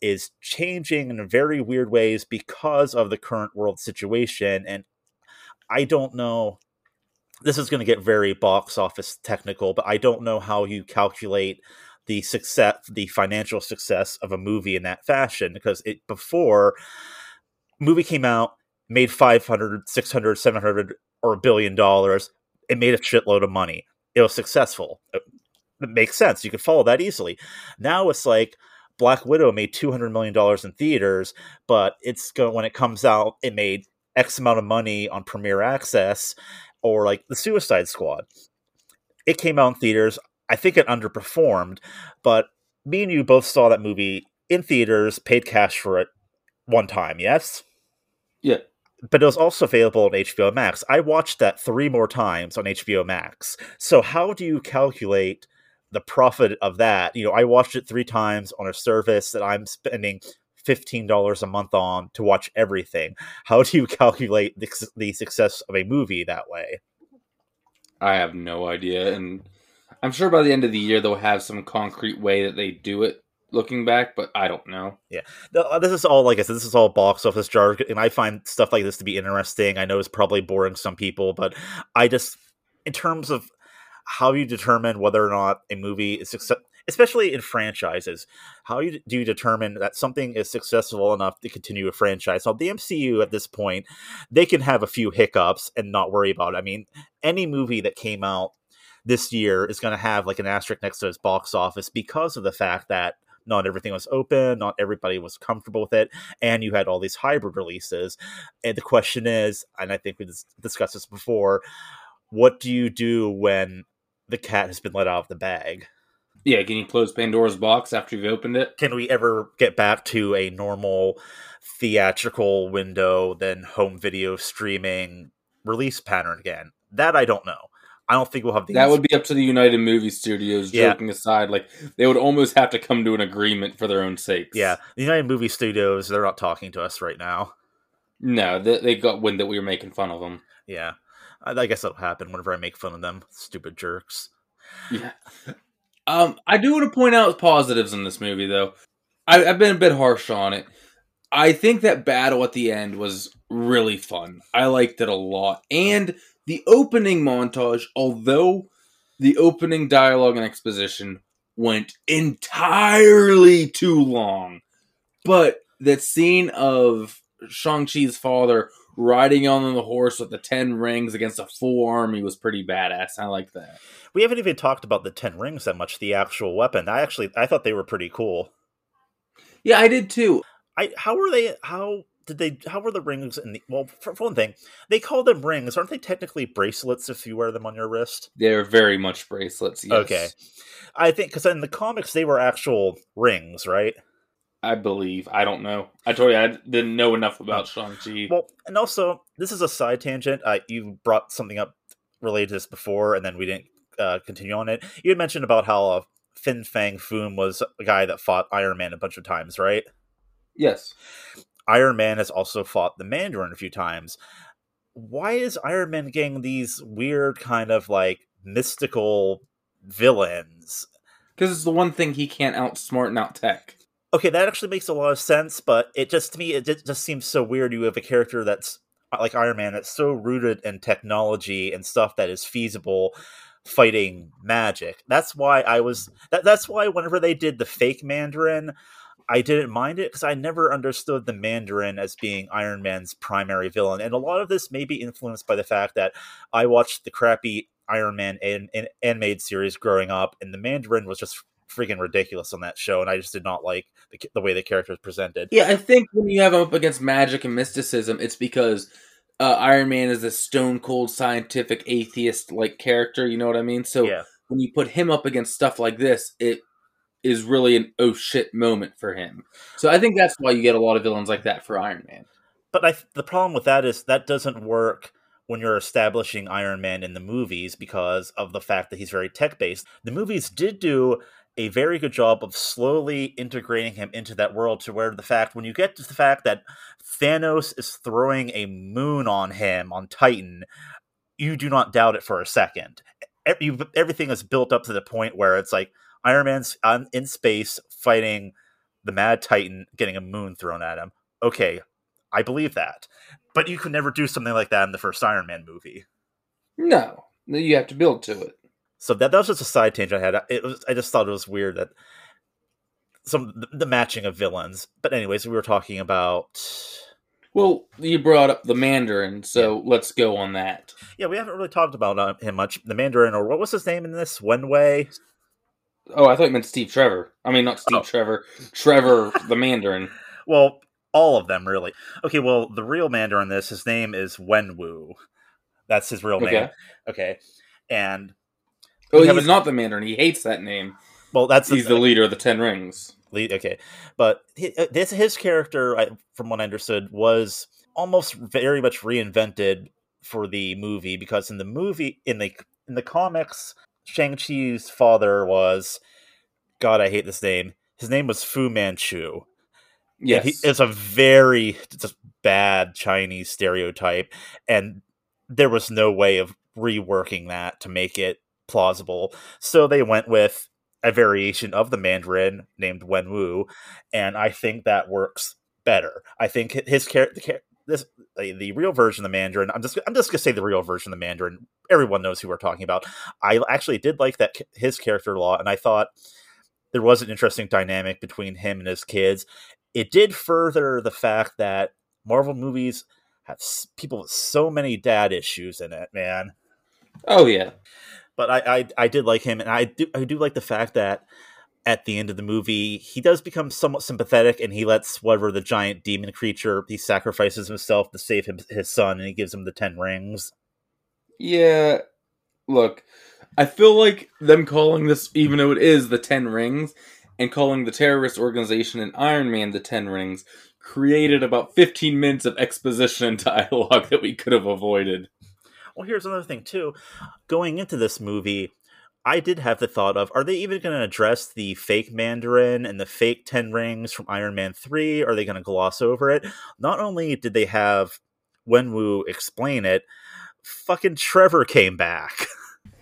is changing in very weird ways because of the current world situation and i don't know this is going to get very box office technical but i don't know how you calculate the success the financial success of a movie in that fashion because it before movie came out made 500 600 700 or a billion dollars. It made a shitload of money. It was successful. It, makes sense. You could follow that easily. Now it's like black widow made 200 million dollars in theaters but it's going when it comes out it made x amount of money on premiere access or like the suicide squad. It came out in theaters. I think it underperformed but me and you both saw that movie in theaters paid cash for it one time yes. But it was also available on HBO Max. I watched that three more times on HBO Max. So how do you calculate the profit of that? You know, I watched it three times on a service that I'm spending fifteen dollars a month on to watch everything. How do you calculate the, the success of a movie that way? I have no idea, and I'm sure by the end of the year they'll have some concrete way that they do it. Looking back, but I don't know. No, uh, This is all, like I said, this is all box office jargon, and I find stuff like this to be interesting. I know it's probably boring some people, but I just, in terms of how you determine whether or not a movie is success, especially in franchises, how do you determine that something is successful enough to continue a franchise? Now, the MCU at this point, they can have a few hiccups and not worry about it. I mean, any movie that came out this year is going to have like an asterisk next to its box office because of the fact that not everything was open, not everybody was comfortable with it, and you had all these hybrid releases. And the question is, and I think we dis- discussed this before, what do you do when the cat has been let out of the bag? Yeah, can you close Pandora's box after you've opened it? Can we ever get back to a normal theatrical window, then home video streaming release pattern again? That I don't know. I don't think we'll have the That would be up to the United Movie Studios. Yeah. Joking aside, like they would almost have to come to an agreement for their own sakes. Yeah, the United Movie Studios, they're not talking to us right now. No, they, they got wind that we were making fun of them. Yeah. I, I guess that'll happen whenever I make fun of them. Stupid jerks. Yeah. Um, I do want to point out positives in this movie, though. I, I've been a bit harsh on it. I think that battle at the end was really fun. I liked it a lot. And the opening montage, although the opening dialogue and exposition went entirely too long, but that scene of Shang-Chi's father riding on the horse with the ten rings against a full army was pretty badass. I like that. We haven't even talked about the Ten Rings that much, the actual weapon. I actually I thought they were pretty cool. Yeah, I did too. I how were they how did they? How were the rings? In the well, for, for one thing, they call them rings. Aren't they technically bracelets if you wear them on your wrist? They're very much bracelets. Yes. Okay, I think because in the comics they were actual rings, right? I believe. I don't know. I told you I didn't know enough about Shang-Chi. Well, and also this is a side tangent. Uh, you brought something up related to this before, and then we didn't uh, continue on it. You had mentioned about how uh, Fin Fang Foom was a guy that fought Iron Man a bunch of times, right? yes. Iron Man has also fought the Mandarin a few times. Why is Iron Man getting these weird kind of like mystical villains? Because it's the one thing he can't outsmart and out tech. Okay, that actually makes a lot of sense, but it just to me it just, just seems so weird. You have a character that's uh, like Iron Man that's so rooted in technology and stuff that is feasible fighting magic. That's why I was that, that's why whenever they did the fake Mandarin, I didn't mind it because I never understood the Mandarin as being Iron Man's primary villain. And a lot of this may be influenced by the fact that I watched the crappy Iron Man an- an- animated series growing up, and the Mandarin was just freaking ridiculous on that show, and I just did not like the, the way the character was presented. Yeah, I think when you have him up against magic and mysticism, it's because uh, Iron Man is a stone cold scientific atheist like character. You know what I mean? So yeah. when you put him up against stuff like this, it is really an oh shit moment for him. So I think that's why you get a lot of villains like that for Iron Man. But I the problem with that is that doesn't work when you're establishing Iron Man in the movies because of the fact that he's very tech based. The movies did do a very good job of slowly integrating him into that world to where the fact when you get to the fact that Thanos is throwing a moon on him on Titan, you do not doubt it for a second. Everything is built up to the point where it's like Iron Man's on, in space fighting the Mad Titan, getting a moon thrown at him. Okay, I believe that, but you could never do something like that in the first Iron Man movie. No, you have to build to it. So that, that was just a side tangent I had. It was I just thought it was weird that some the, the matching of villains. But anyways, we were talking about Well, you brought up the Mandarin, so let's go on that. yeah, we haven't really talked about uh, him much. The Mandarin, or what was his name in this? Wenwei. Oh, I thought you meant Steve Trevor. I mean, not Steve Oh. Trevor. Trevor the Mandarin. Well, all of them really. Okay, well, the real Mandarin this, his name is Wenwu. That's his real name. Okay. Okay, and Oh, he's haven't- the Mandarin. He hates that name. well, that's He's the leader of the Ten Rings. lead. Okay, but uh, this his character, I, from what I understood, was almost very much reinvented for the movie because in the movie in the in the comics, Shang Chi's father was God. I hate this name. His name was Fu Manchu. Yes. He, it's a very just bad Chinese stereotype, and there was no way of reworking that to make it plausible. So they went with a variation of the Mandarin named Wenwu, and I think that works better. I think his character, this the, the real version of the Mandarin. I'm just I'm just gonna say the real version of the Mandarin. Everyone knows who we're talking about. I actually did like that his character a lot, and I thought there was an interesting dynamic between him and his kids. It did further the fact that Marvel movies have s- people with so many dad issues in it, man. oh yeah. But I, I, I did like him, and I do, I do like the fact that at the end of the movie, he does become somewhat sympathetic, and he lets whatever the giant demon creature he sacrifices himself to save him, his son, and he gives him the ten rings. Yeah. Look, I feel like them calling this, even though it is the Ten Rings, and calling the terrorist organization in Iron Man the Ten Rings, created about 15 minutes of exposition and dialogue that we could have avoided. Well, here's another thing too. Going into this movie, I did have the thought of: Are they even going to address the fake Mandarin and the fake Ten Rings from Iron Man Three? Are they going to gloss over it? Not only did they have Wenwu explain it, fucking Trevor came back.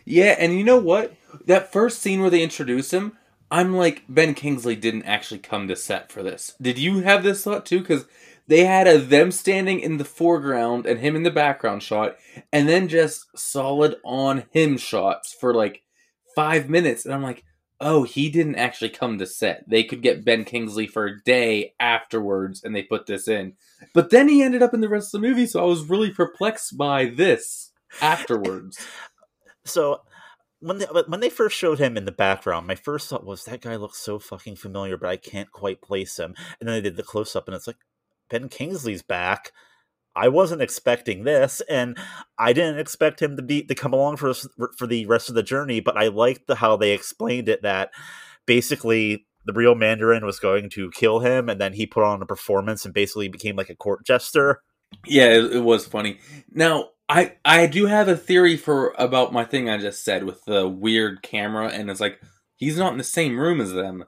Yeah, and you know what? That first scene where they introduce him, I'm like, Ben Kingsley didn't actually come to set for this. Did you have this thought too? Because they had a them standing in the foreground and him in the background shot, and then just solid on him shots for like five minutes, and I'm like, oh, he didn't actually come to set. They could get Ben Kingsley for a day afterwards, and they put this in. But then he ended up in the rest of the movie, so I was really perplexed by this afterwards. so when they when they first showed him in the background, my first thought was that guy looks so fucking familiar, but I can't quite place him. And then they did the close up, and it's like, Ben Kingsley's back. I wasn't expecting this, and I didn't expect him to be to come along for for the rest of the journey. But I liked the, how they explained it that basically the real Mandarin was going to kill him, and then he put on a performance and basically became like a court jester. Yeah, it, it was funny. Now, I I do have a theory for about my thing I just said with the weird camera, and it's like he's not in the same room as them.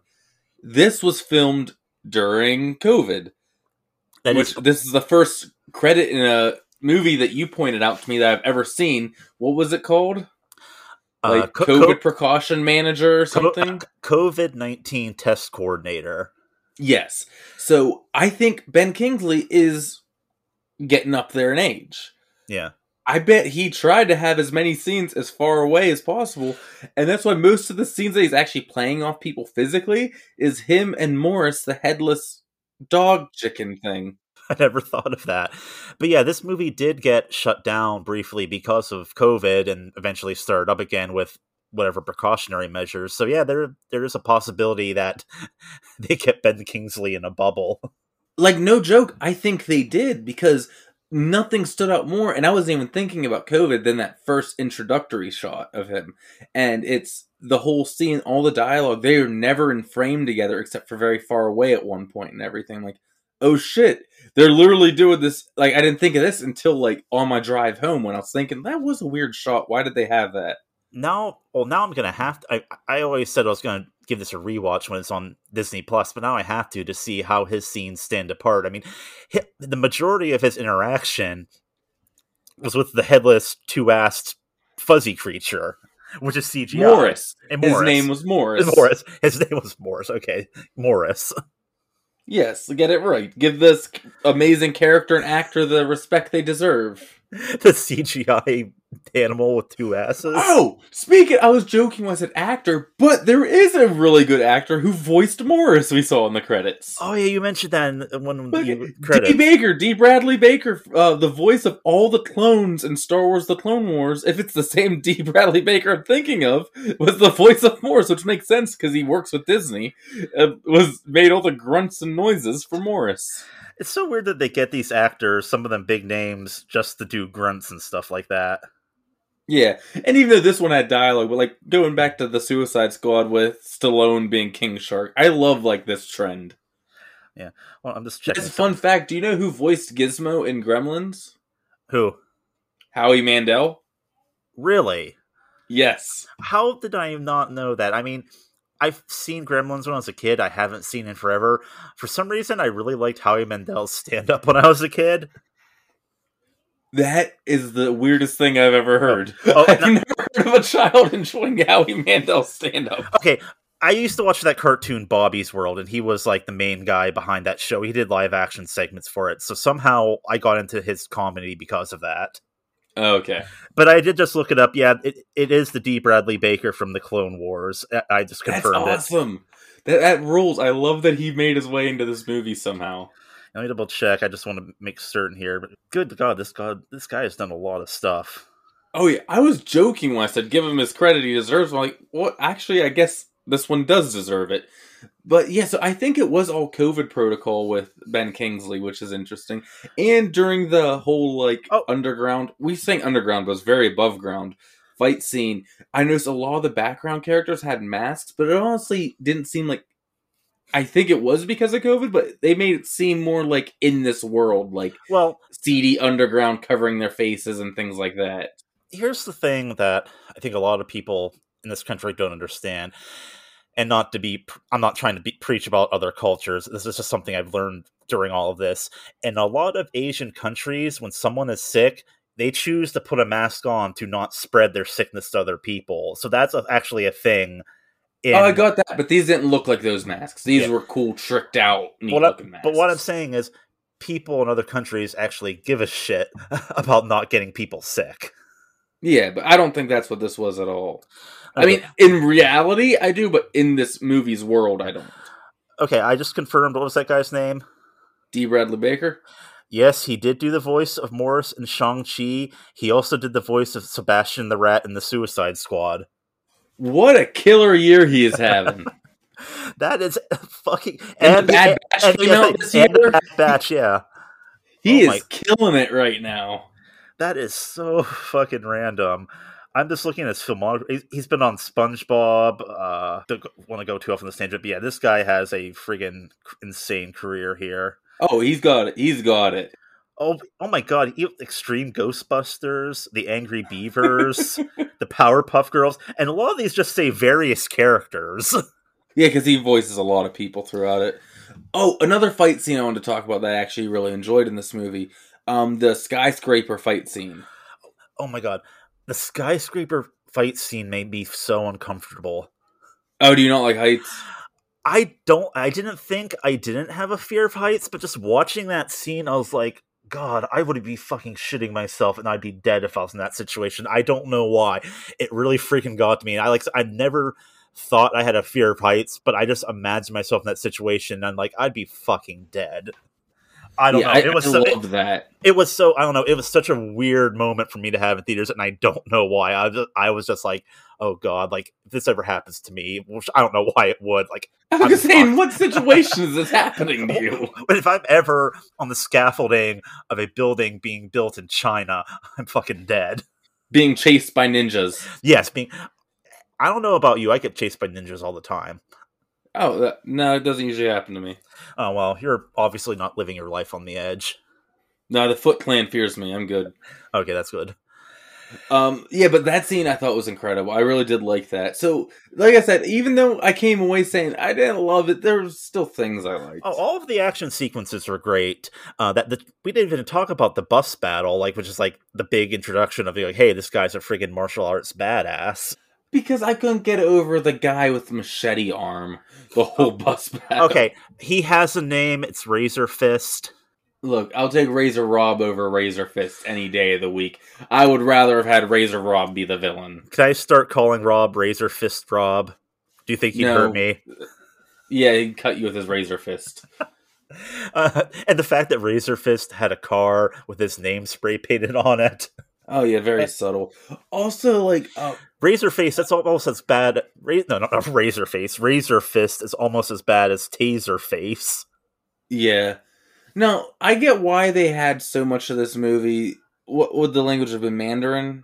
This was filmed during COVID. That which is this is the first credit in a movie that you pointed out to me that I've ever seen. What was it called? Like uh, co- COVID co- precaution manager or co- something? COVID nineteen test coordinator. yes. So I think Ben Kingsley is getting up there in age. Yeah, I bet he tried to have as many scenes as far away as possible, and that's why most of the scenes that he's actually playing off people physically is him and Morris, the headless dog chicken thing. I never thought of that. But yeah, this movie did get shut down briefly because of COVID, and eventually started up again with whatever precautionary measures. So yeah, there there is a possibility that they kept Ben Kingsley in a bubble. Like no joke, I think they did because nothing stood out more, and I wasn't even thinking about COVID than that first introductory shot of him, and it's the whole scene, all the dialogue. They are never in frame together except for very far away at one point and everything. Like, oh shit, they're literally doing this. Like, I didn't think of this until like on my drive home when I was thinking that was a weird shot. Why did they have that? Now, well, now I'm gonna have to. I, I always said I was gonna give this a rewatch when it's on Disney Plus, but now I have to to see how his scenes stand apart. I mean, the majority of his interaction was with the headless, two-assed, fuzzy creature, which is CGI. Morris. And His name was Morris. Morris. His name was Morris. Okay, Morris. Yes, get it right. Give this amazing character and actor the respect they deserve. the CGI animal with two asses. Oh, speaking, I was joking when I said actor, but there is a really good actor who voiced Morris. We saw in the credits. Oh yeah, you mentioned that in one of the D. credits. Baker, D. Bradley Baker, uh, the voice of all the clones in Star Wars: The Clone Wars. If it's the same D. Bradley Baker I'm thinking of, was the voice of Morris, which makes sense because he works with Disney. Uh, was made all the grunts and noises for Morris. It's so weird that they get these actors, some of them big names, just to do grunts and stuff like that. Yeah, and even though this one had dialogue, but like going back to the Suicide Squad with Stallone being King Shark, I love like this trend. Yeah, well, I'm just checking. As a fun fact, do you know who voiced Gizmo in Gremlins? Who? Howie Mandel. Really? Yes. How did I not know that? I mean, I've seen Gremlins when I was a kid. I haven't seen in forever. For some reason, I really liked Howie Mandel's stand up when I was a kid. That is the weirdest thing I've ever heard. Oh, oh I've no- never heard of a child enjoying Howie Mandel stand up. Okay, I used to watch that cartoon Bobby's World, and he was like the main guy behind that show. He did live action segments for it, so somehow I got into his comedy because of that. Okay. But I did just look it up. Yeah, it, it is the D. Bradley Baker from the Clone Wars. I- just That's confirmed it. awesome. That, that rules. I love that he made his way into this movie somehow. Let me double check. I just want to make certain here. But good God, this god, this guy has done a lot of stuff. Oh yeah, I was joking when I said give him his credit he deserves. I'm like, what? Actually, I guess this one does deserve it. But yeah, so I think it was all COVID protocol with Ben Kingsley, which is interesting. And during the whole like Oh. underground, we saying underground, but was very above ground fight scene. I noticed a lot of the background characters had masks, but it honestly didn't seem like. I think it was because of COVID, but they made it seem more like in this world, like Well, seedy underground covering their faces and things like that. here's the thing that I think a lot of people in this country don't understand. And not to be, I'm not trying to be, preach about other cultures. This is just something I've learned during all of this. In a lot of Asian countries, when someone is sick, they choose to put a mask on to not spread their sickness to other people. So that's a, actually a thing. In, Oh, I got that, but these didn't look like those masks. These Yeah. were cool, tricked out, neat What I- looking masks. but what I'm saying is, people in other countries actually give a shit about not getting people sick. yeah, but I don't think that's what this was at all. I mean, in reality, I do, but in this movie's world, I don't. okay, I just confirmed. What was that guy's name? D. Bradley Baker. Yes, he did do the voice of Morris in Shang-Chi. He also did the voice of Sebastian the Rat in the Suicide Squad. What a killer year he is having. That is fucking And the Bad Batch and- came yeah, out this and year? Bad Batch, yeah. He Oh is killing it right now. That is so fucking random. I'm just looking at his filmography. He's- He's been on SpongeBob. Uh, don't want to go too off on this tangent, but yeah, this guy has a friggin' insane career here. Oh, he's got it. He's got it. Oh, oh my god! Extreme Ghostbusters, the Angry Beavers, the Powerpuff Girls, and a lot of these just say various characters. Yeah, because he voices a lot of people throughout it. Oh, another fight scene I wanted to talk about that I actually really enjoyed in this movie. Um, the skyscraper fight scene. oh my god, the skyscraper fight scene made me so uncomfortable. Oh, do you not like heights? I don't. I didn't think I didn't have a fear of heights, but just watching that scene, I was like, God, I would be fucking shitting myself, and I'd be dead if I was in that situation. I don't know why. It really freaking got to me. I like. I never thought I had a fear of heights, but I just imagined myself in that situation, and like, I'd be fucking dead. I don't yeah, know. I, it was I so, loved that. it was so I don't know. It was such a weird moment for me to have in theaters, and I don't know why. I was just, I was just like, oh god, like if this ever happens to me, which I don't know why it would. Like, I was I'm just saying, what situation is this happening to you? but if I'm ever on the scaffolding of a building being built in China, I'm fucking dead. Being chased by ninjas. Yes, being. I don't know about you. I get chased by ninjas all the time. Oh, that, no, it doesn't usually happen to me. Oh well, you're obviously not living your life on the edge. No, the Foot Clan fears me. I'm good. Okay, that's good. Um, yeah, but that scene I thought was incredible. I really did like that. So, like I said, even though I came away saying I didn't love it, there was still things I liked. Oh, all of the action sequences were great. Uh, that the, we didn't even talk about the bus battle, like which is like the big introduction of like, hey, this guy's a friggin' martial arts badass. Because I couldn't get over the guy with the machete arm the whole bus battle. Okay, he has a name. It's Razor Fist. Look, I'll take Razor Rob over Razor Fist any day of the week. I would rather have had Razor Rob be the villain. Can I start calling Rob Razor Fist Rob? Do you think he'd No. hurt me? Yeah, he'd cut you with his Razor Fist. Uh, and the fact that Razor Fist had a car with his name spray painted on it. Oh yeah, very subtle. Also, like, uh, Razor Face, that's almost as bad. Ra- no, no, not Razor Face. Razor Fist is almost as bad as Taser Face. yeah. No, I get why they had so much of this movie. What would the language have been? Mandarin?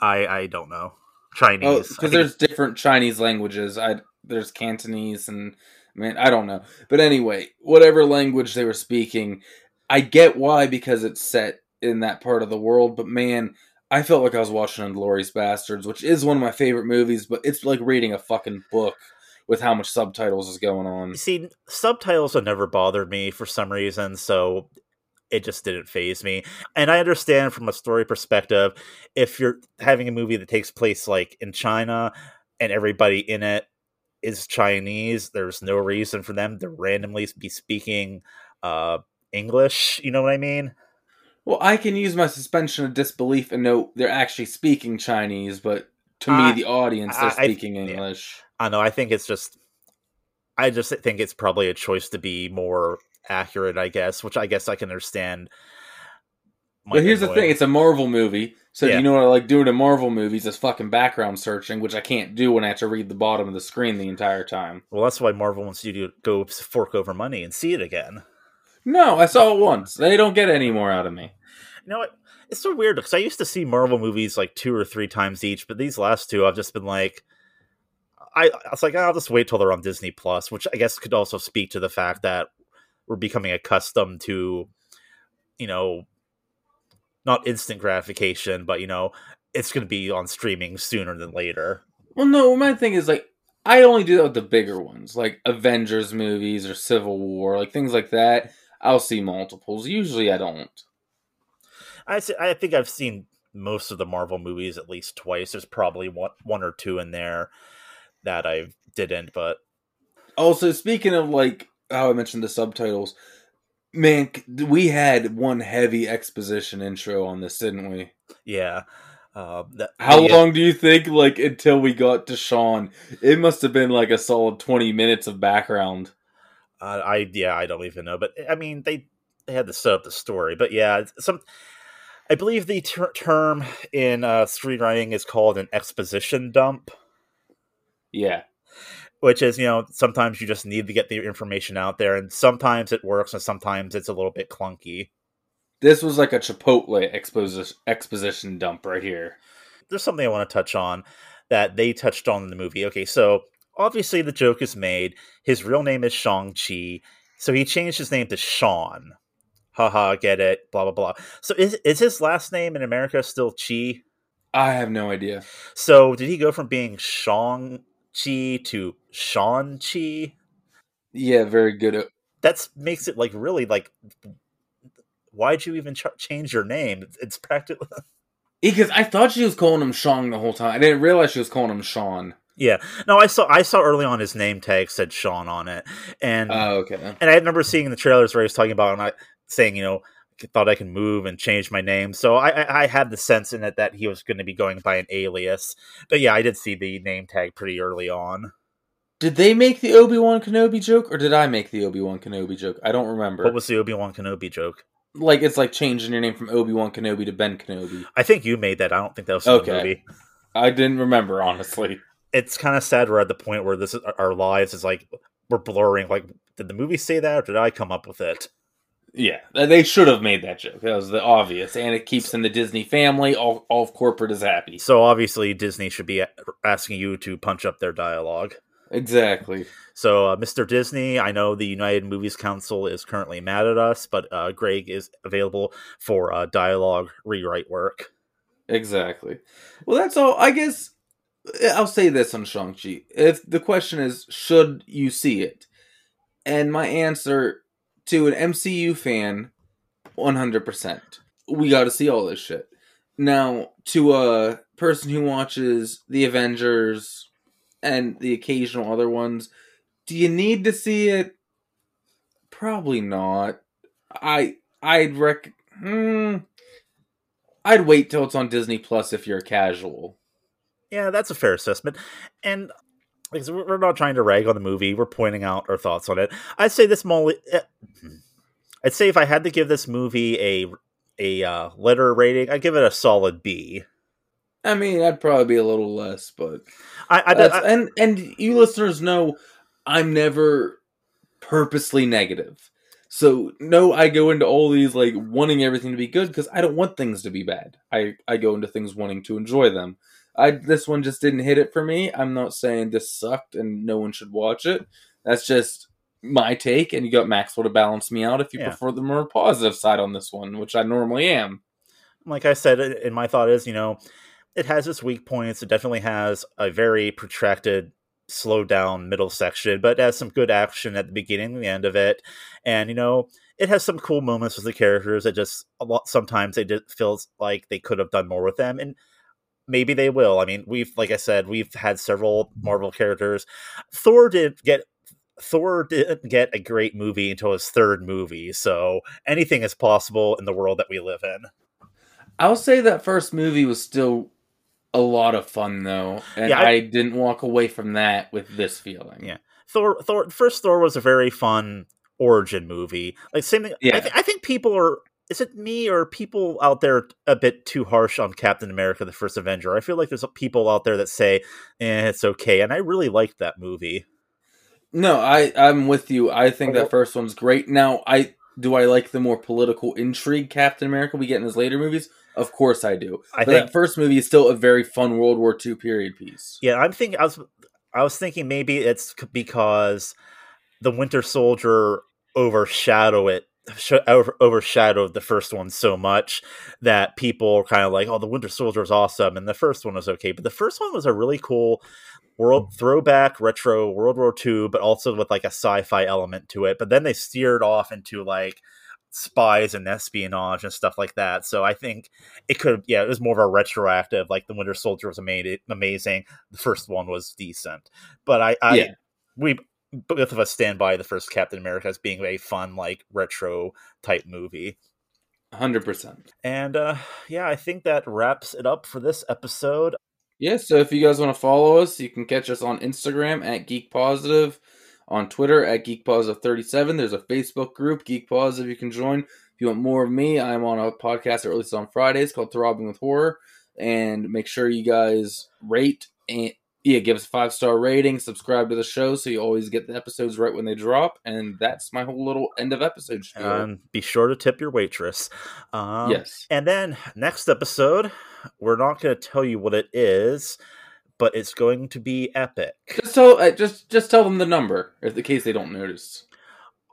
I I don't know. Chinese. Oh, because think there's different Chinese languages. I there's Cantonese and man, I don't know. But anyway, whatever language they were speaking, I get why because it's set in that part of the world. But man, I felt like I was watching *Inglourious Basterds*, which is one of my favorite movies. But it's like reading a fucking book with how much subtitles is going on. See, subtitles have never bothered me for some reason, so it just didn't phase me. And I understand from a story perspective, if you're having a movie that takes place like in China and everybody in it is Chinese, there's no reason for them to randomly be speaking uh, English. You know what I mean? Well, I can use my suspension of disbelief and know they're actually speaking Chinese, but to me, the audience, they're I- I- speaking yeah. English. I know. I think it's just. I just think it's probably a choice to be more accurate, I guess, which I guess I can understand. But here's the thing: it's a Marvel movie. So Yeah. you know what I like doing in Marvel movies is fucking background searching, which I can't do when I have to read the bottom of the screen the entire time. Well, that's why Marvel wants you to go fork over money and see it again. No, I saw it once. They don't get any more out of me. You know what? It's so weird because I used to see Marvel movies like two or three times each, but these last two, I've just been like, I, I was like, I'll just wait till they're on Disney Plus, which I guess could also speak to the fact that we're becoming accustomed to, you know, not instant gratification, but you know, it's going to be on streaming sooner than later. Well, no, my thing is like I only do that with the bigger ones, like Avengers movies or Civil War, like things like that. I'll see multiples. Usually, I don't. I see, I think I've seen most of the Marvel movies at least twice. There's probably one one or two in there that I didn't, but Also, speaking of like how I mentioned the subtitles, man, we had one heavy exposition intro on this, didn't we? yeah. Uh, that, How uh, long do you think, like, until we got to Sean? It must have been like a solid twenty minutes of background. Uh, I yeah, I don't even know, but I mean they they had to set up the story, but yeah, some. I believe the ter- term in uh, screenwriting is called an exposition dump. Yeah, which is you know sometimes you just need to get the information out there, and sometimes it works, and sometimes it's a little bit clunky. This was like a Chipotle exposition exposition dump right here. There's something I want to touch on that they touched on in the movie. Okay, so obviously the joke is made. His real name is Shang Chi, so he changed his name to Sean. Haha, get it? Blah blah blah. So is is his last name in America still Chi? I have no idea. So did he go from being Shang Chi to Sean Chi? Yeah, very good. Uh, that makes it like really like. Why'd you even ch- change your name? It's, it's practically. Because I thought she was calling him Shang the whole time. I didn't realize she was calling him Sean. Yeah, no, I saw I saw early on his name tag said Sean on it, and Oh, okay. and I remember seeing the trailers where he was talking about and I saying you know I thought I can move and change my name, so I I, I had the sense in it that he was going to be going by an alias, but yeah, I did see the name tag pretty early on. Did they make the Obi Wan Kenobi joke, or did I make the Obi Wan Kenobi joke? I don't remember. What was the Obi Wan Kenobi joke? like it's like changing your name from Obi Wan Kenobi to Ben Kenobi. I think you made that. I don't think that was Okay. the movie. I didn't remember honestly. It's kind of sad we're at the point where this is our lives is like we're blurring. Like, did the movie say that, or did I come up with it? Yeah, they should have made that joke. That was the obvious, and it keeps in the Disney family. All all of corporate is happy. So obviously Disney should be asking you to punch up their dialogue. Exactly. So, uh, Mr. Disney, I know the United Movies Council is currently mad at us, but uh, Greg is available for uh, dialogue rewrite work. Exactly. Well, that's all. I guess I'll say this on Shang Chi. If the question is, should you see it? And my answer to an MCU fan, one hundred percent. We got to see all this shit. Now, to a person who watches the Avengers and the occasional other ones, do you need to see it? Probably not. I I'd rec. Hmm, I'd wait till it's on Disney Plus if you're casual. Yeah, that's a fair assessment. And because we're not trying to rag on the movie, we're pointing out our thoughts on it. I'd say this Molly. eh, I'd say if I had to give this movie a a uh, letter rating, I'd give it a solid B. I mean, I'd probably be a little less, but I, I, I, and and you listeners know I'm never purposely negative. So no, I go into all these like wanting everything to be good because I don't want things to be bad. I I go into things wanting to enjoy them. I this one just didn't hit it for me. I'm not saying this sucked and no one should watch it. That's just my take, and you got Maxwell to balance me out if you Yeah. prefer the more positive side on this one, which I normally am. like I said, and my thought is, you know, it has its weak points. It definitely has a very protracted, slow down middle section, but it has some good action at the beginning and the end of it. And, you know, it has some cool moments with the characters that just a lot sometimes it just feels like they could have done more with them. And maybe they will. I mean, we've like I said, we've had several Marvel characters. Thor didn't get Thor didn't get a great movie until his third movie, so anything is possible in the world that we live in. I'll say that first movie was still a lot of fun though, and Yeah, I- I, didn't walk away from that with this feeling. Yeah. Thor, Thor, first Thor was a very fun origin movie. Like same thing. Yeah. I, th- I think people are. Is it me or people out there a bit too harsh on Captain America: The First Avenger? I feel like there's people out there that say, "Eh, it's okay," and I really liked that movie. No, I I'm with you. I think Okay. that first one's great. Now, I do I like the more political intrigue Captain America we get in his later movies. Of course, I do. I but think- that first movie is still a very fun World War II period piece. Yeah, I'm thinking. I was, I was thinking maybe it's because the Winter Soldier overshadow it. Sh- Overshadowed the first one so much that people are kind of like, "Oh, the Winter Soldier is awesome," and the first one was okay, but the first one was a really cool world throwback, retro World War II, but also with like a sci-fi element to it. But then they steered off into like spies and espionage and stuff like that. So I think it could, yeah, it was more of a retroactive. Like the Winter Soldier was ama- amazing, the first one was decent, but I, I Yeah. we both of us stand by the first Captain America as being a fun, like retro type movie. Hundred percent. And uh yeah, I think that wraps it up for this episode. Yeah. So if you guys want to follow us, you can catch us on Instagram at Geek Positive, on Twitter at Geek Positive Thirty Seven. There's a Facebook group Geek Positive you can join. If you want more of me, I'm on a podcast that releases on Fridays called Throbbing with Horror. And make sure you guys rate and yeah, give us a five star rating, subscribe to the show so you always get the episodes right when they drop. And that's my whole little end of episode spiel. And be sure to tip your waitress. Um, yes. And then next episode, we're not going to tell you what it is, but it's going to be epic. Just tell uh, just just tell them the number, in the case they don't notice.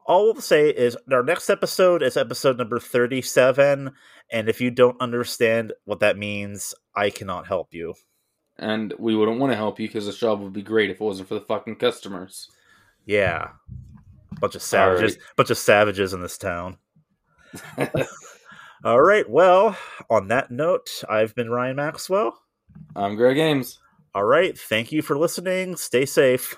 All we'll say is our next episode is episode number 37. And if you don't understand what that means, I cannot help you. And we wouldn't want to help you because the job would be great if it wasn't for the fucking customers. Yeah. Bunch of savages. Alright. Bunch of savages in this town. All right. Well, on that note, I've been Ryan Maxwell. I'm Greg Ames. All right. Thank you for listening. Stay safe.